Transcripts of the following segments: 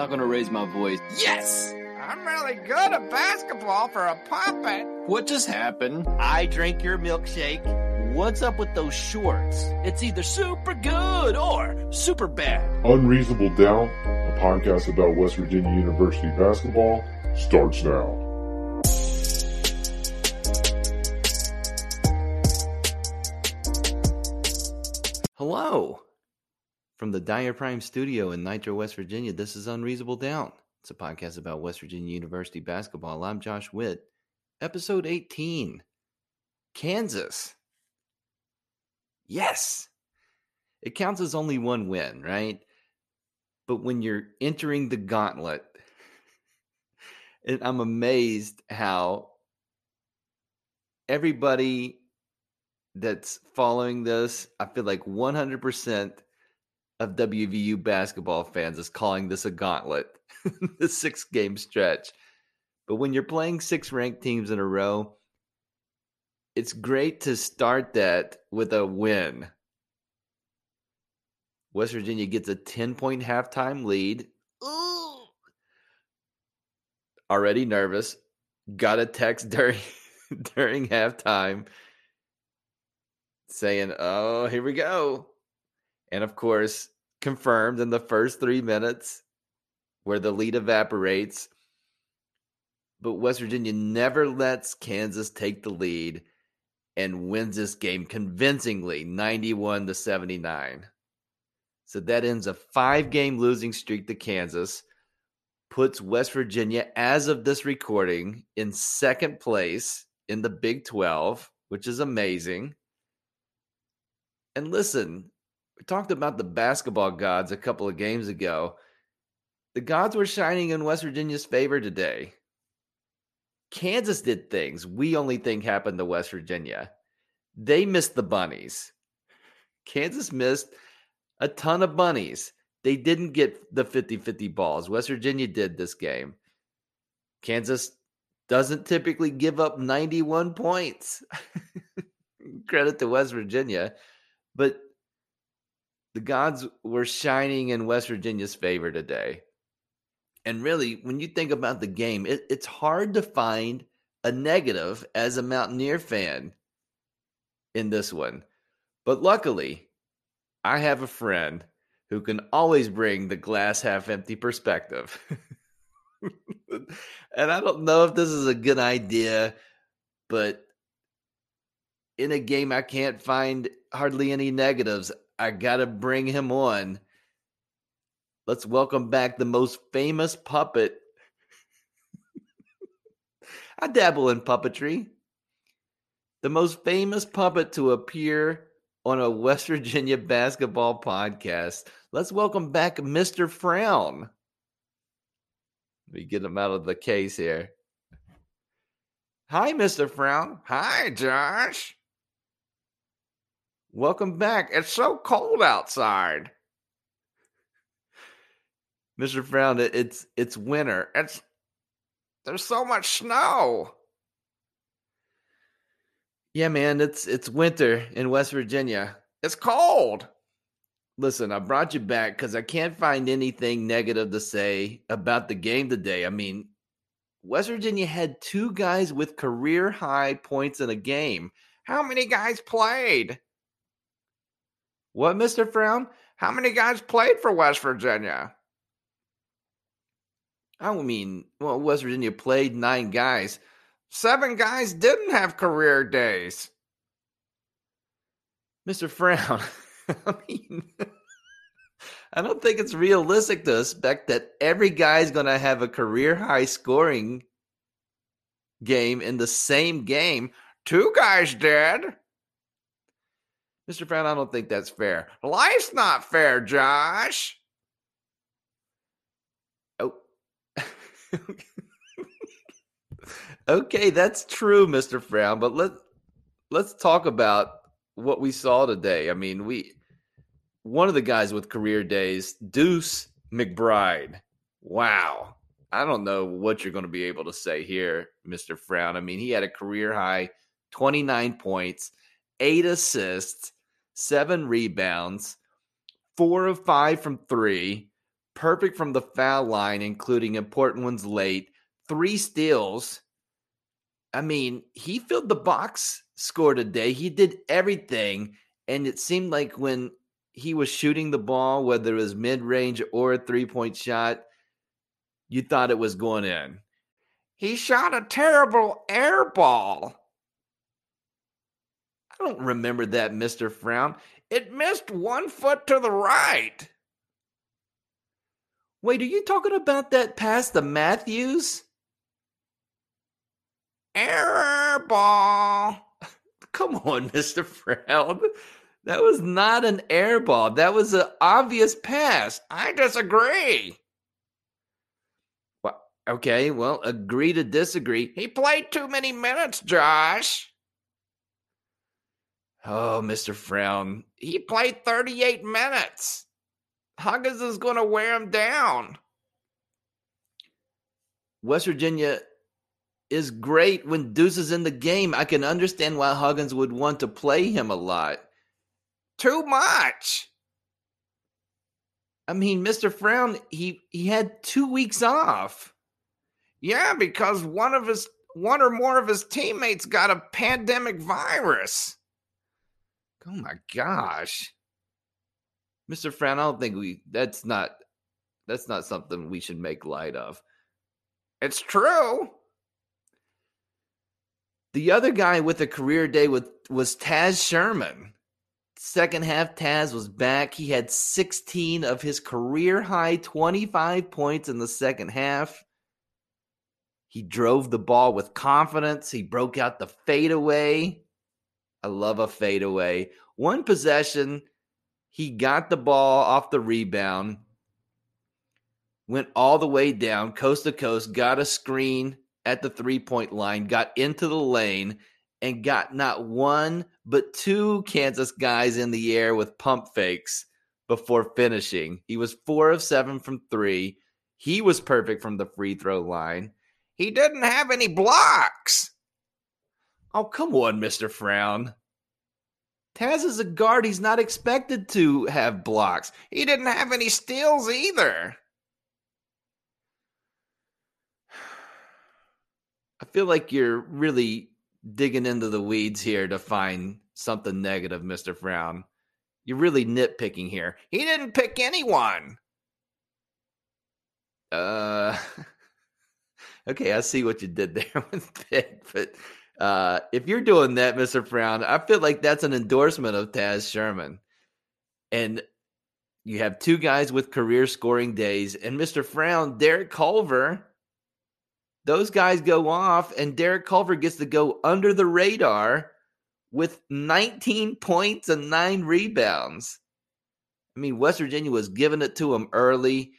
I'm not gonna raise my voice. Yes! I'm really good at basketball for a puppet. What just happened? I drink your milkshake. What's up with those shorts? It's either super good or super bad. Unreasonable Doubt, a podcast about West Virginia University basketball, starts now. Hello. From the Dyer Prime studio in Nitro, West Virginia, this is Unreasonable Doubt. It's a podcast about West Virginia University basketball. I'm Josh Witt. Episode 18 Kansas. Yes. It counts as only one win, right? But when you're entering the gauntlet, and I'm amazed how everybody that's following this, I feel like 100% of WVU basketball fans is calling this a gauntlet, the six game stretch. But when you're playing six ranked teams in a row, it's great to start that with a win. West Virginia gets a 10 point halftime lead. Ooh. Already nervous. Got a text during during halftime saying, "Oh, here we go." And of course, confirmed in the first 3 minutes where the lead evaporates. But West Virginia never lets Kansas take the lead and wins this game convincingly 91 to 79. So that ends a five game losing streak to Kansas, puts West Virginia, as of this recording, in second place in the Big 12, which is amazing. And listen, we talked about the basketball gods a couple of games ago. The gods were shining in West Virginia's favor today. Kansas did things we only think happened to West Virginia. They missed the bunnies. Kansas missed a ton of bunnies. They didn't get the 50 50 balls. West Virginia did this game. Kansas doesn't typically give up 91 points. Credit to West Virginia. But the gods were shining in West Virginia's favor today. And really, when you think about the game, it, it's hard to find a negative as a Mountaineer fan in this one. But luckily, I have a friend who can always bring the glass half empty perspective. and I don't know if this is a good idea, but in a game I can't find hardly any negatives, I got to bring him on Let's welcome back the most famous puppet. I dabble in puppetry. The most famous puppet to appear on a West Virginia basketball podcast. Let's welcome back Mr. Frown. Let me get him out of the case here. Hi, Mr. Frown. Hi, Josh. Welcome back. It's so cold outside. Mr. Frown, it's it's winter. It's there's so much snow. Yeah, man, it's it's winter in West Virginia. It's cold. Listen, I brought you back because I can't find anything negative to say about the game today. I mean, West Virginia had two guys with career high points in a game. How many guys played? What, Mr. Frown? How many guys played for West Virginia? I mean, well, West Virginia played nine guys. Seven guys didn't have career days. Mr. Frown, I mean, I don't think it's realistic to expect that every guy's going to have a career high scoring game in the same game. Two guys did. Mr. Frown, I don't think that's fair. Life's not fair, Josh. Oh. okay, that's true, Mr. Frown, but let let's talk about what we saw today. I mean, we one of the guys with career days, Deuce McBride. Wow. I don't know what you're going to be able to say here, Mr. Frown. I mean, he had a career high 29 points, eight assists, seven rebounds, four of five from three, perfect from the foul line, including important ones late, three steals. I mean, he filled the box score today. He did everything. And it seemed like when he was shooting the ball, whether it was mid range or a three point shot, you thought it was going in. He shot a terrible air ball. I don't remember that, Mr. Frown. It missed one foot to the right. Wait, are you talking about that pass to Matthews? Air ball. Come on, Mr. Frown. That was not an air ball. That was an obvious pass. I disagree. Well, okay, well, agree to disagree. He played too many minutes, Josh. Oh, Mr. Frown. He played 38 minutes. Huggins is going to wear him down. West Virginia is great when Deuce is in the game. I can understand why Huggins would want to play him a lot. Too much. I mean, Mr. Frown, he he had two weeks off. Yeah, because one of his one or more of his teammates got a pandemic virus. Oh my gosh. Mr. Frown, I don't think we that's not that's not something we should make light of. It's true. The other guy with a career day with was Taz Sherman. Second half, Taz was back. He had 16 of his career high 25 points in the second half. He drove the ball with confidence. He broke out the fadeaway. I love a fadeaway. One possession, he got the ball off the rebound, went all the way down, coast to coast, got a screen at the three point line, got into the lane, and got not one, but two Kansas guys in the air with pump fakes before finishing. He was four of seven from three. He was perfect from the free throw line. He didn't have any blocks. Oh, come on, Mr. Frown. Taz is a guard. He's not expected to have blocks. He didn't have any steals either. I feel like you're really digging into the weeds here to find something negative, Mr. Frown. You're really nitpicking here. He didn't pick anyone. Uh okay, I see what you did there with pick, but uh if you're doing that, Mr. Frown, I feel like that's an endorsement of Taz Sherman. And you have two guys with career scoring days, and Mr. Frown, Derek Culver those guys go off, and Derek Culver gets to go under the radar with 19 points and nine rebounds. I mean, West Virginia was giving it to him early.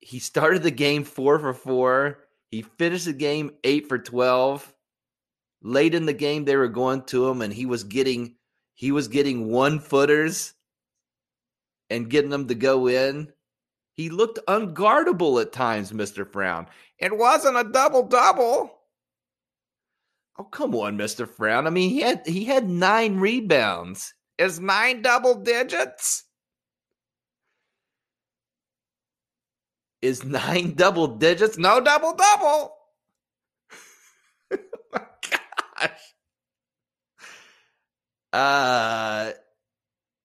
He started the game four for four. He finished the game eight for 12. Late in the game, they were going to him, and he was getting he was getting one footers and getting them to go in. He looked unguardable at times, Mr. Frown. It wasn't a double double. Oh, come on, Mr. Frown. I mean, he had he had nine rebounds. Is nine double digits? Is nine double digits? No double double. oh my gosh. Uh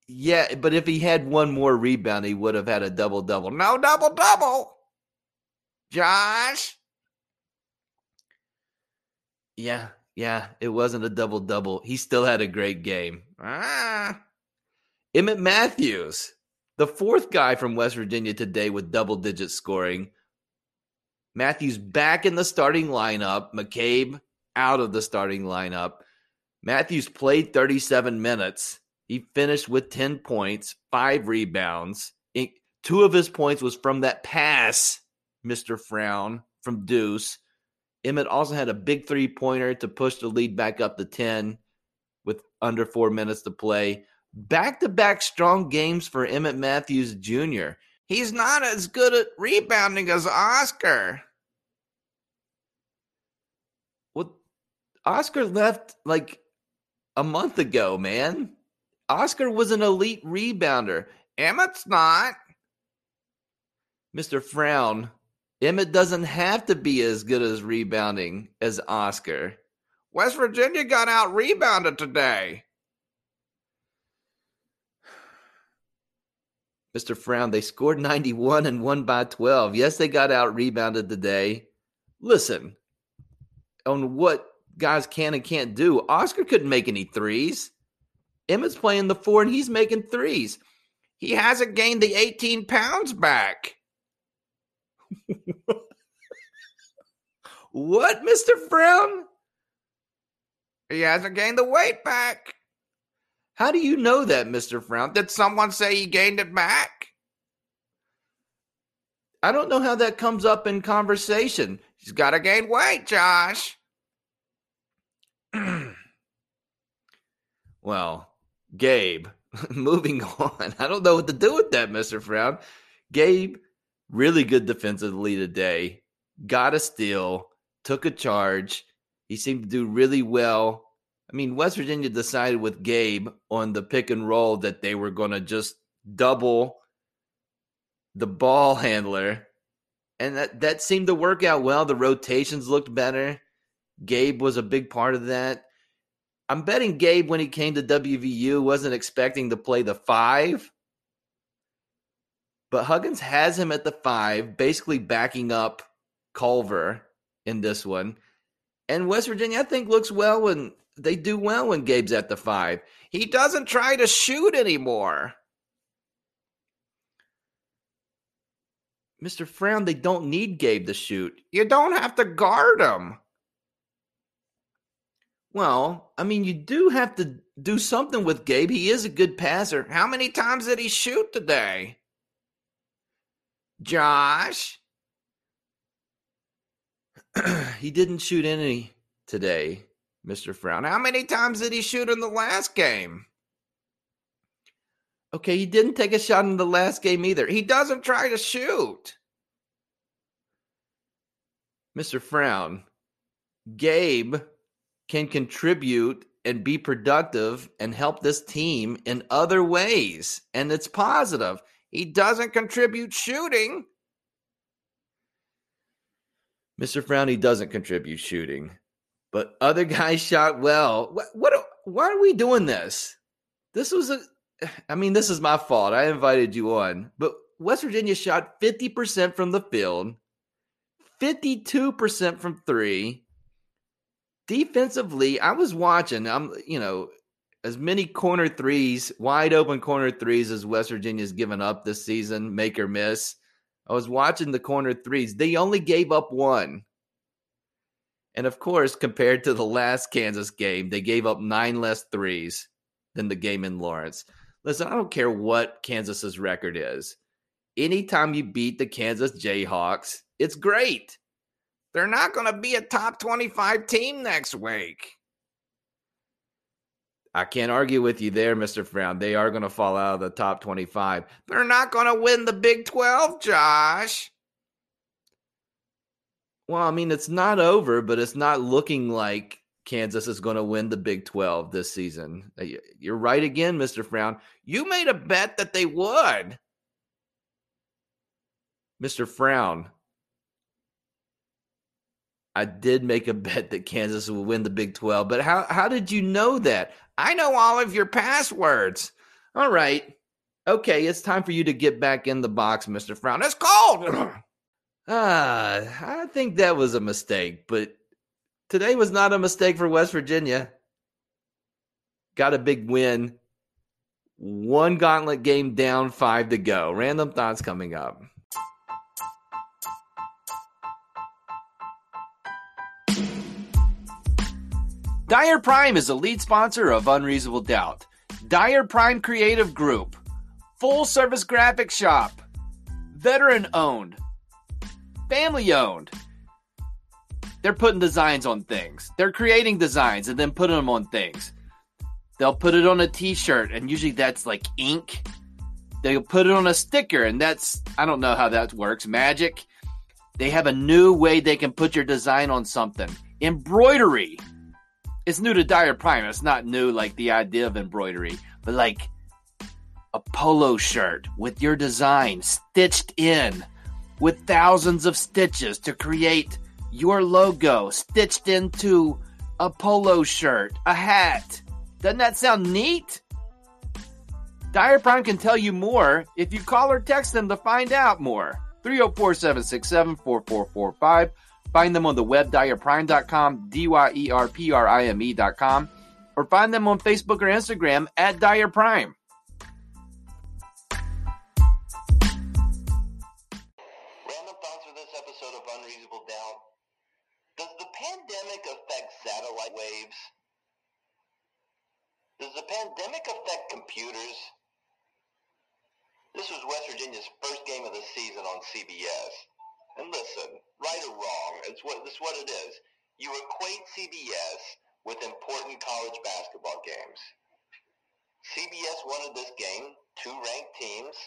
yeah, but if he had one more rebound, he would have had a double double. No double double. Josh. Yeah, yeah, it wasn't a double double. He still had a great game. Ah. Emmett Matthews, the fourth guy from West Virginia today with double digit scoring. Matthews back in the starting lineup. McCabe out of the starting lineup. Matthews played 37 minutes He finished with 10 points, five rebounds. Two of his points was from that pass, Mr. Frown, from Deuce. Emmett also had a big three pointer to push the lead back up to 10 with under four minutes to play. Back to back strong games for Emmett Matthews Jr. He's not as good at rebounding as Oscar. Well, Oscar left like a month ago, man. Oscar was an elite rebounder. Emmett's not. Mr. Frown, Emmett doesn't have to be as good as rebounding as Oscar. West Virginia got out rebounded today. Mr. Frown, they scored 91 and won by 12. Yes, they got out rebounded today. Listen, on what guys can and can't do, Oscar couldn't make any threes. Emmett's playing the four and he's making threes. He hasn't gained the 18 pounds back. what, Mr. Frown? He hasn't gained the weight back. How do you know that, Mr. Frown? Did someone say he gained it back? I don't know how that comes up in conversation. He's got to gain weight, Josh. Well, Gabe, moving on. I don't know what to do with that, Mr. Frown. Gabe Really good defensively today. Got a steal, took a charge. He seemed to do really well. I mean, West Virginia decided with Gabe on the pick and roll that they were going to just double the ball handler. And that, that seemed to work out well. The rotations looked better. Gabe was a big part of that. I'm betting Gabe, when he came to WVU, wasn't expecting to play the five. But Huggins has him at the five, basically backing up Culver in this one. And West Virginia, I think, looks well when they do well when Gabe's at the five. He doesn't try to shoot anymore. Mr. Frown, they don't need Gabe to shoot. You don't have to guard him. Well, I mean, you do have to do something with Gabe. He is a good passer. How many times did he shoot today? Josh? he didn't shoot any today, Mr. Frown. How many times did he shoot in the last game? Okay, he didn't take a shot in the last game either. He doesn't try to shoot. Mr. Frown, Gabe can contribute and be productive and help this team in other ways, and it's positive. He doesn't contribute shooting. Mr. Frowney doesn't contribute shooting, but other guys shot well. What, what? Why are we doing this? This was a. I mean, this is my fault. I invited you on, but West Virginia shot fifty percent from the field, fifty-two percent from three. Defensively, I was watching. I'm, you know, as many corner threes, wide open corner threes as West Virginia's given up this season, make or miss. I was watching the corner threes. They only gave up one. And of course, compared to the last Kansas game, they gave up nine less threes than the game in Lawrence. Listen, I don't care what Kansas's record is. Anytime you beat the Kansas Jayhawks, it's great. They're not going to be a top 25 team next week. I can't argue with you there, Mr. Frown. They are going to fall out of the top 25. They're not going to win the Big 12, Josh. Well, I mean, it's not over, but it's not looking like Kansas is going to win the Big 12 this season. Uh, you're right again, Mr. Frown. You made a bet that they would. Mr. Frown, I did make a bet that Kansas will win the Big 12, but how, how did you know that? I know all of your passwords. All right. Okay, it's time for you to get back in the box, Mr. Frown. It's cold. ah, I think that was a mistake, but today was not a mistake for West Virginia. Got a big win. One gauntlet game down, five to go. Random thoughts coming up. Dyer Prime is a lead sponsor of Unreasonable Doubt. Dyer Prime Creative Group, full service graphic shop, veteran owned, family owned. They're putting designs on things. They're creating designs and then putting them on things. They'll put it on a t shirt, and usually that's like ink. They'll put it on a sticker, and that's, I don't know how that works. Magic. They have a new way they can put your design on something. Embroidery. It's new to Dyer Prime. It's not new like the idea of embroidery, but like a polo shirt with your design stitched in with thousands of stitches to create your logo stitched into a polo shirt, a hat. Doesn't that sound neat? Dyer Prime can tell you more if you call or text them to find out more. 304 767 4445. Find them on the web, dyerprime.com, D Y E R P R I M E.com, or find them on Facebook or Instagram at Dyer Prime. Wanted this game, two ranked teams.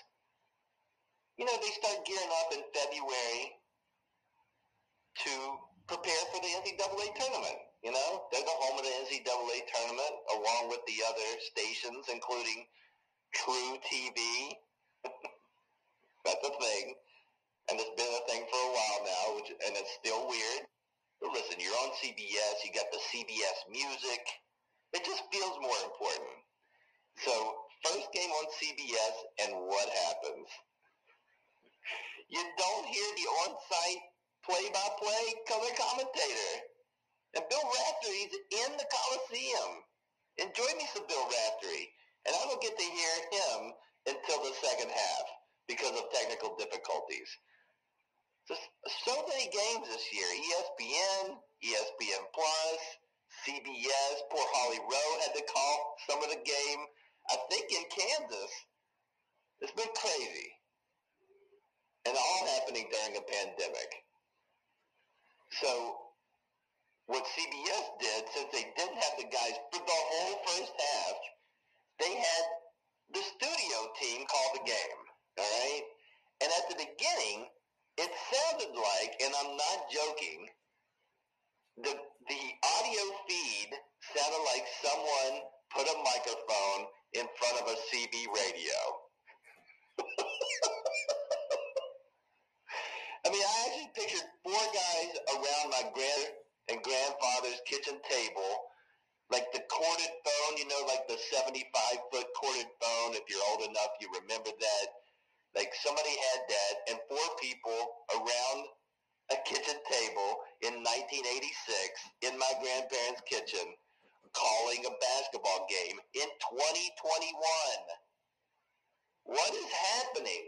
You know, they start gearing up in February to prepare for the NCAA tournament. You know, they're the home of the NCAA tournament along with the other stations, including True TV. That's a thing. And it's been a thing for a while now, which and it's still weird. But listen, you're on CBS, you got the CBS music. It just feels more important. So, first game on CBS, and what happens? You don't hear the on-site play-by-play color commentator. And Bill Raftery's in the Coliseum. Enjoy me some Bill Raftery. And I don't get to hear him until the second half because of technical difficulties. So, so many games this year. ESPN, ESPN Plus, CBS. Poor Holly Rowe had to call some of the game. I think in Kansas. It's been crazy. And all happening during a pandemic. So what CBS did, since they didn't have the guys for the whole first half, they had the studio team call the game. All right? And at the beginning, it sounded like, and I'm not joking, the the audio feed sounded like someone put a microphone in front of a CB radio. I mean, I actually pictured four guys around my grand and grandfather's kitchen table, like the corded phone, you know, like the 75 foot corded phone. If you're old enough, you remember that. Like somebody had that, and four people around a kitchen table in 1986 in my grandparents' kitchen calling a basketball game in 2021. What is happening?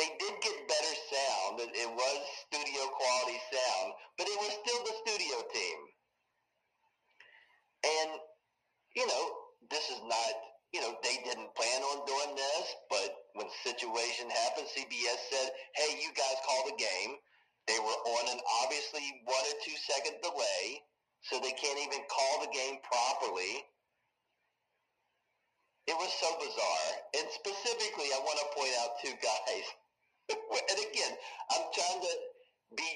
They did get better sound. It, was studio quality sound, but it was still the studio team. And, you know, this is not, you know, they didn't plan on doing this, but when the situation happened, CBS said, hey, you guys call the game. They were on an obviously one or two second delay, so they can't even call the game properly. It was so bizarre. And specifically, I want to point out two guys. and again, I'm trying to be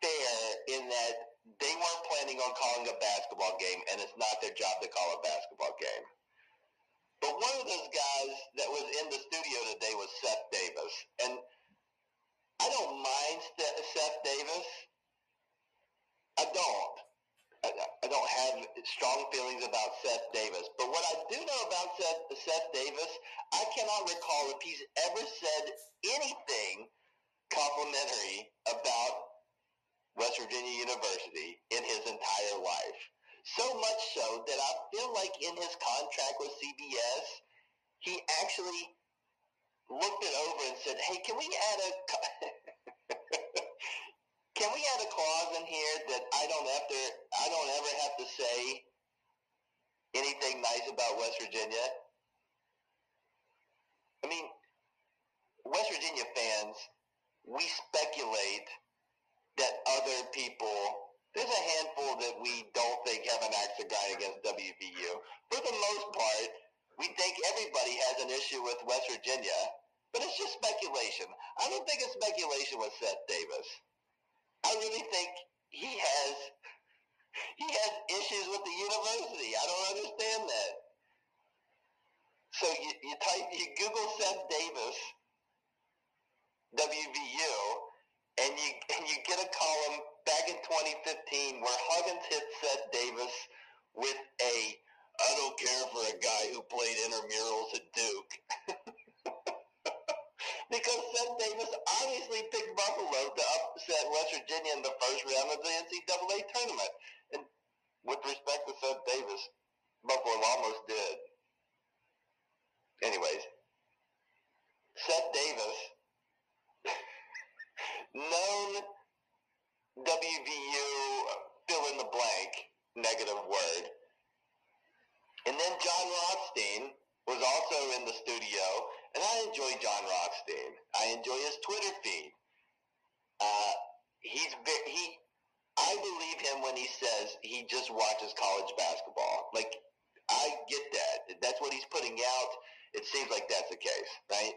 fair in that they weren't planning on calling a basketball game, and it's not their job to call a basketball game. But one of those guys that was in the studio today was Seth Davis. And I don't mind Seth Davis. I don't. I, I have strong feelings about Seth Davis. But what I do know about Seth, Seth Davis, I cannot recall if he's ever said anything complimentary about West Virginia University in his entire life. So much so that I feel like in his contract with CBS, he actually looked it over and said, "Hey, can we add a can we add a clause in here that I don't have to I don't ever have to say anything nice about West Virginia? I mean, West Virginia fans, we speculate that other people, there's a handful that we don't think have an axe to grind against WVU. For the most part, we think everybody has an issue with West Virginia, but it's just speculation. I don't think it's speculation with Seth Davis. I really think he has he has issues with the university. I don't understand that. So you, you type you Google Seth Davis WVU and you and you get a column back in 2015 where Huggins hit Seth Davis with a I don't care for a guy who played intramurals at Duke. because Seth Davis obviously picked Buffalo to upset West Virginia in the first round of the NCAA tournament. And with respect to Seth Davis, Buffalo almost did. Anyways, Seth Davis, known WVU fill in the blank negative word. And then Jon Rothstein was also in the studio, and I enjoy Jon Rothstein. I enjoy his Twitter feed. Uh, he's he. I believe him when he says he just watches college basketball. Like I get that. That's what he's putting out. It seems like that's the case, right?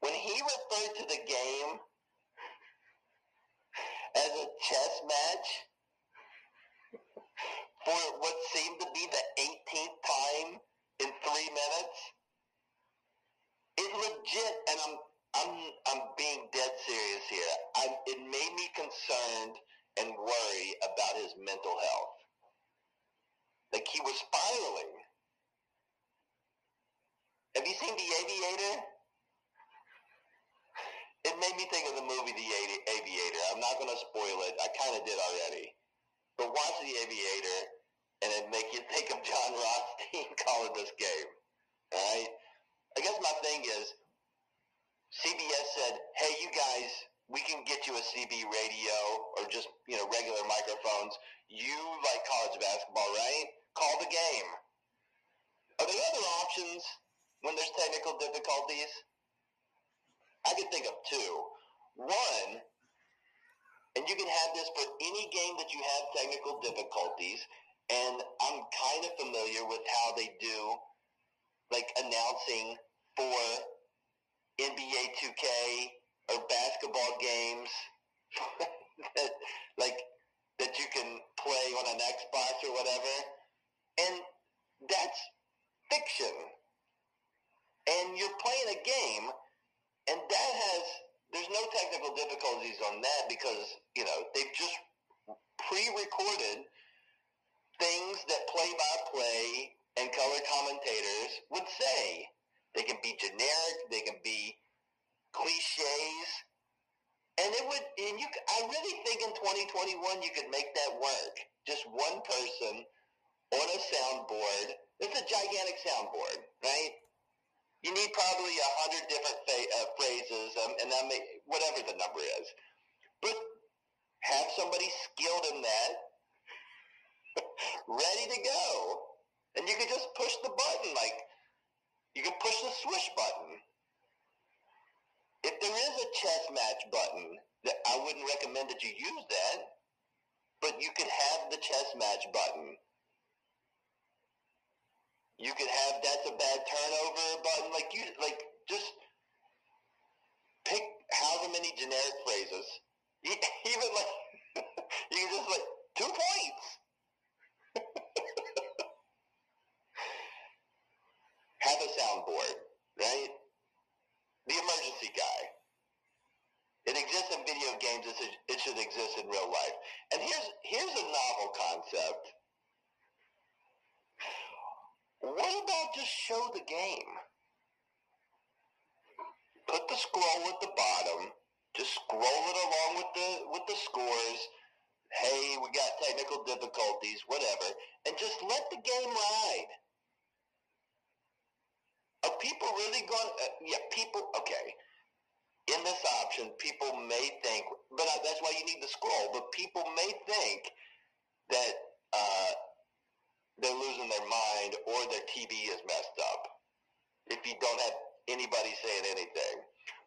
When he referred to the game as a chess match for what seemed to be the 18th time in three minutes, it's legit, and I'm I'm I'm being dead serious here. I, it made me concerned and worry about his mental health. Like he was spiraling. Have you seen The Aviator? It made me think of the movie The Avi- Aviator. I'm not going to spoil it. I kind of did already. But watch The Aviator, and it make you think of Jon Rothstein calling this game. All right? I guess my thing is, CBS said, hey, you guys, we can get you a CB radio or just, you know, regular microphones. You like college basketball, right? Call the game. Are there other options when there's technical difficulties? I can think of two. One, and you can have this for any game that you have technical difficulties, and I'm kind of familiar with how they do, like announcing for NBA 2K or basketball games, that, like that you can play on an Xbox or whatever, and that's fiction. And you're playing a game, and that has there's no technical difficulties on that because you know they've just pre-recorded things that play-by-play and color commentators would say. They can be generic. They can be cliches. And it would, and you, I really think in 2021 you could make that work. Just one person on a soundboard. It's a gigantic soundboard, right? You need probably a hundred different fa- uh, phrases, um, and that may, whatever the number is. But have somebody skilled in that, ready to go, and you could just push the button like you can push the switch button. If there is a chess match button, that I wouldn't recommend that you use that, but you could have the chess match button. You could have that's a bad turnover button, like you like just pick however many generic phrases. Even like you can just like two points. have a soundboard, right? The emergency guy. It exists in video games. It should, exist in real life. And here's here's a novel concept. What about just show the game? Put the scroll at the bottom. Just scroll it along with the with the scores. Hey, we got technical difficulties, whatever, and just let the game ride. People really going? Uh, yeah, people. Okay. In this option, people may think, but uh, that's why you need the scroll. But people may think that uh, they're losing their mind or their TV is messed up. If you don't have anybody saying anything.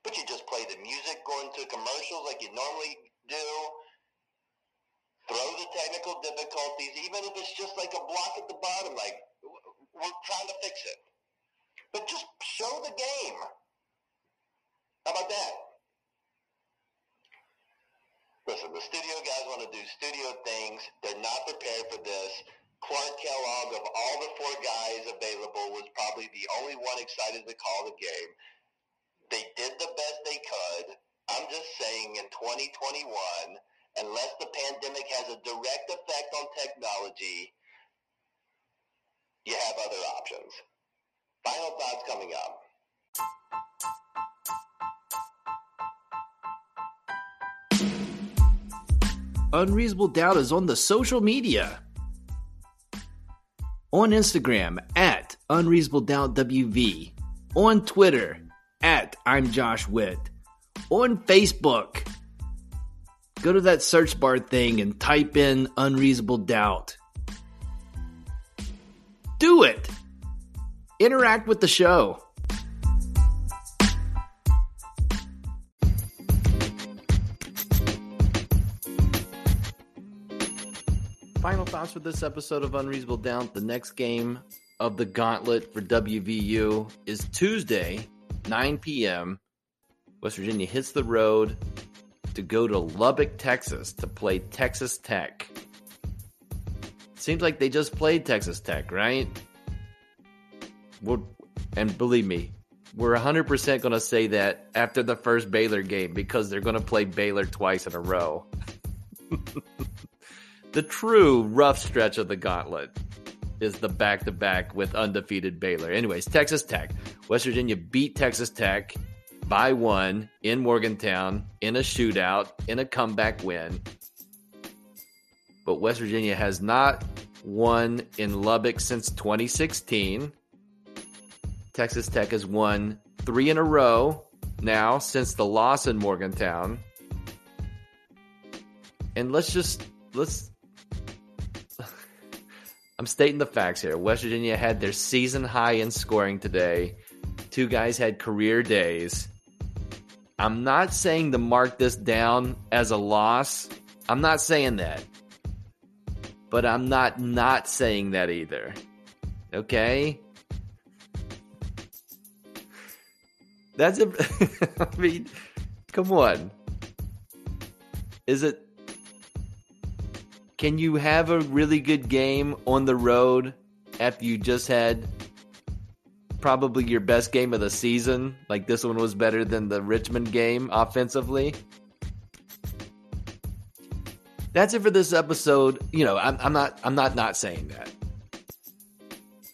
But you just play the music going to commercials like you normally do. Throw the technical difficulties, even if it's just like a block at the bottom, like we're trying to fix it. But just show the game. How about that? Listen, the studio guys want to do studio things. They're not prepared for this. Clark Kellogg, of all the four guys available, was probably the only one excited to call the game. They did the best they could. I'm just saying in 2021, unless the pandemic has a direct effect on technology, you have other options. Final thoughts coming up. Unreasonable Doubt is on the social media. On Instagram at Unreasonable Doubt WV. On Twitter at I'm Josh Witt. On Facebook, go to that search bar thing and type in Unreasonable Doubt. Interact with the show. Final thoughts for this episode of Unreasonable Doubt. The next game of the gauntlet for WVU is Tuesday, 9 p.m. West Virginia hits the road to go to Lubbock, Texas to play Texas Tech. Seems like they just played Texas Tech, right? We're, and believe me, we're 100% going to say that after the first Baylor game because they're going to play Baylor twice in a row. the true rough stretch of the gauntlet is the back to back with undefeated Baylor. Anyways, Texas Tech. West Virginia beat Texas Tech by one in Morgantown in a shootout, in a comeback win. But West Virginia has not won in Lubbock since 2016. Texas Tech has won three in a row now since the loss in Morgantown. And let's just let's I'm stating the facts here. West Virginia had their season high in scoring today. Two guys had career days. I'm not saying to mark this down as a loss. I'm not saying that. But I'm not not saying that either. Okay? That's it. I mean, come on. Is it can you have a really good game on the road after you just had probably your best game of the season? Like this one was better than the Richmond game offensively. That's it for this episode. You know, I'm, I'm not I'm not not saying that.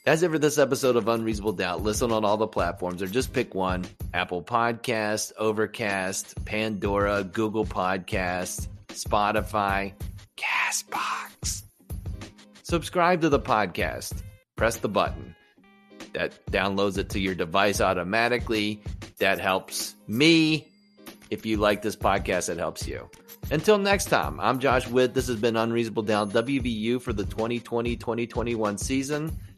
That's it for this episode of Unreasonable Doubt. Listen on all the platforms or just pick one Apple Podcast, Overcast, Pandora, Google Podcast, Spotify. Castbox. Subscribe to the podcast. Press the button. That downloads it to your device automatically. That helps me. If you like this podcast, it helps you. Until next time, I'm Josh Witt. This has been Unreasonable Doubt WVU for the 2020 2021 season.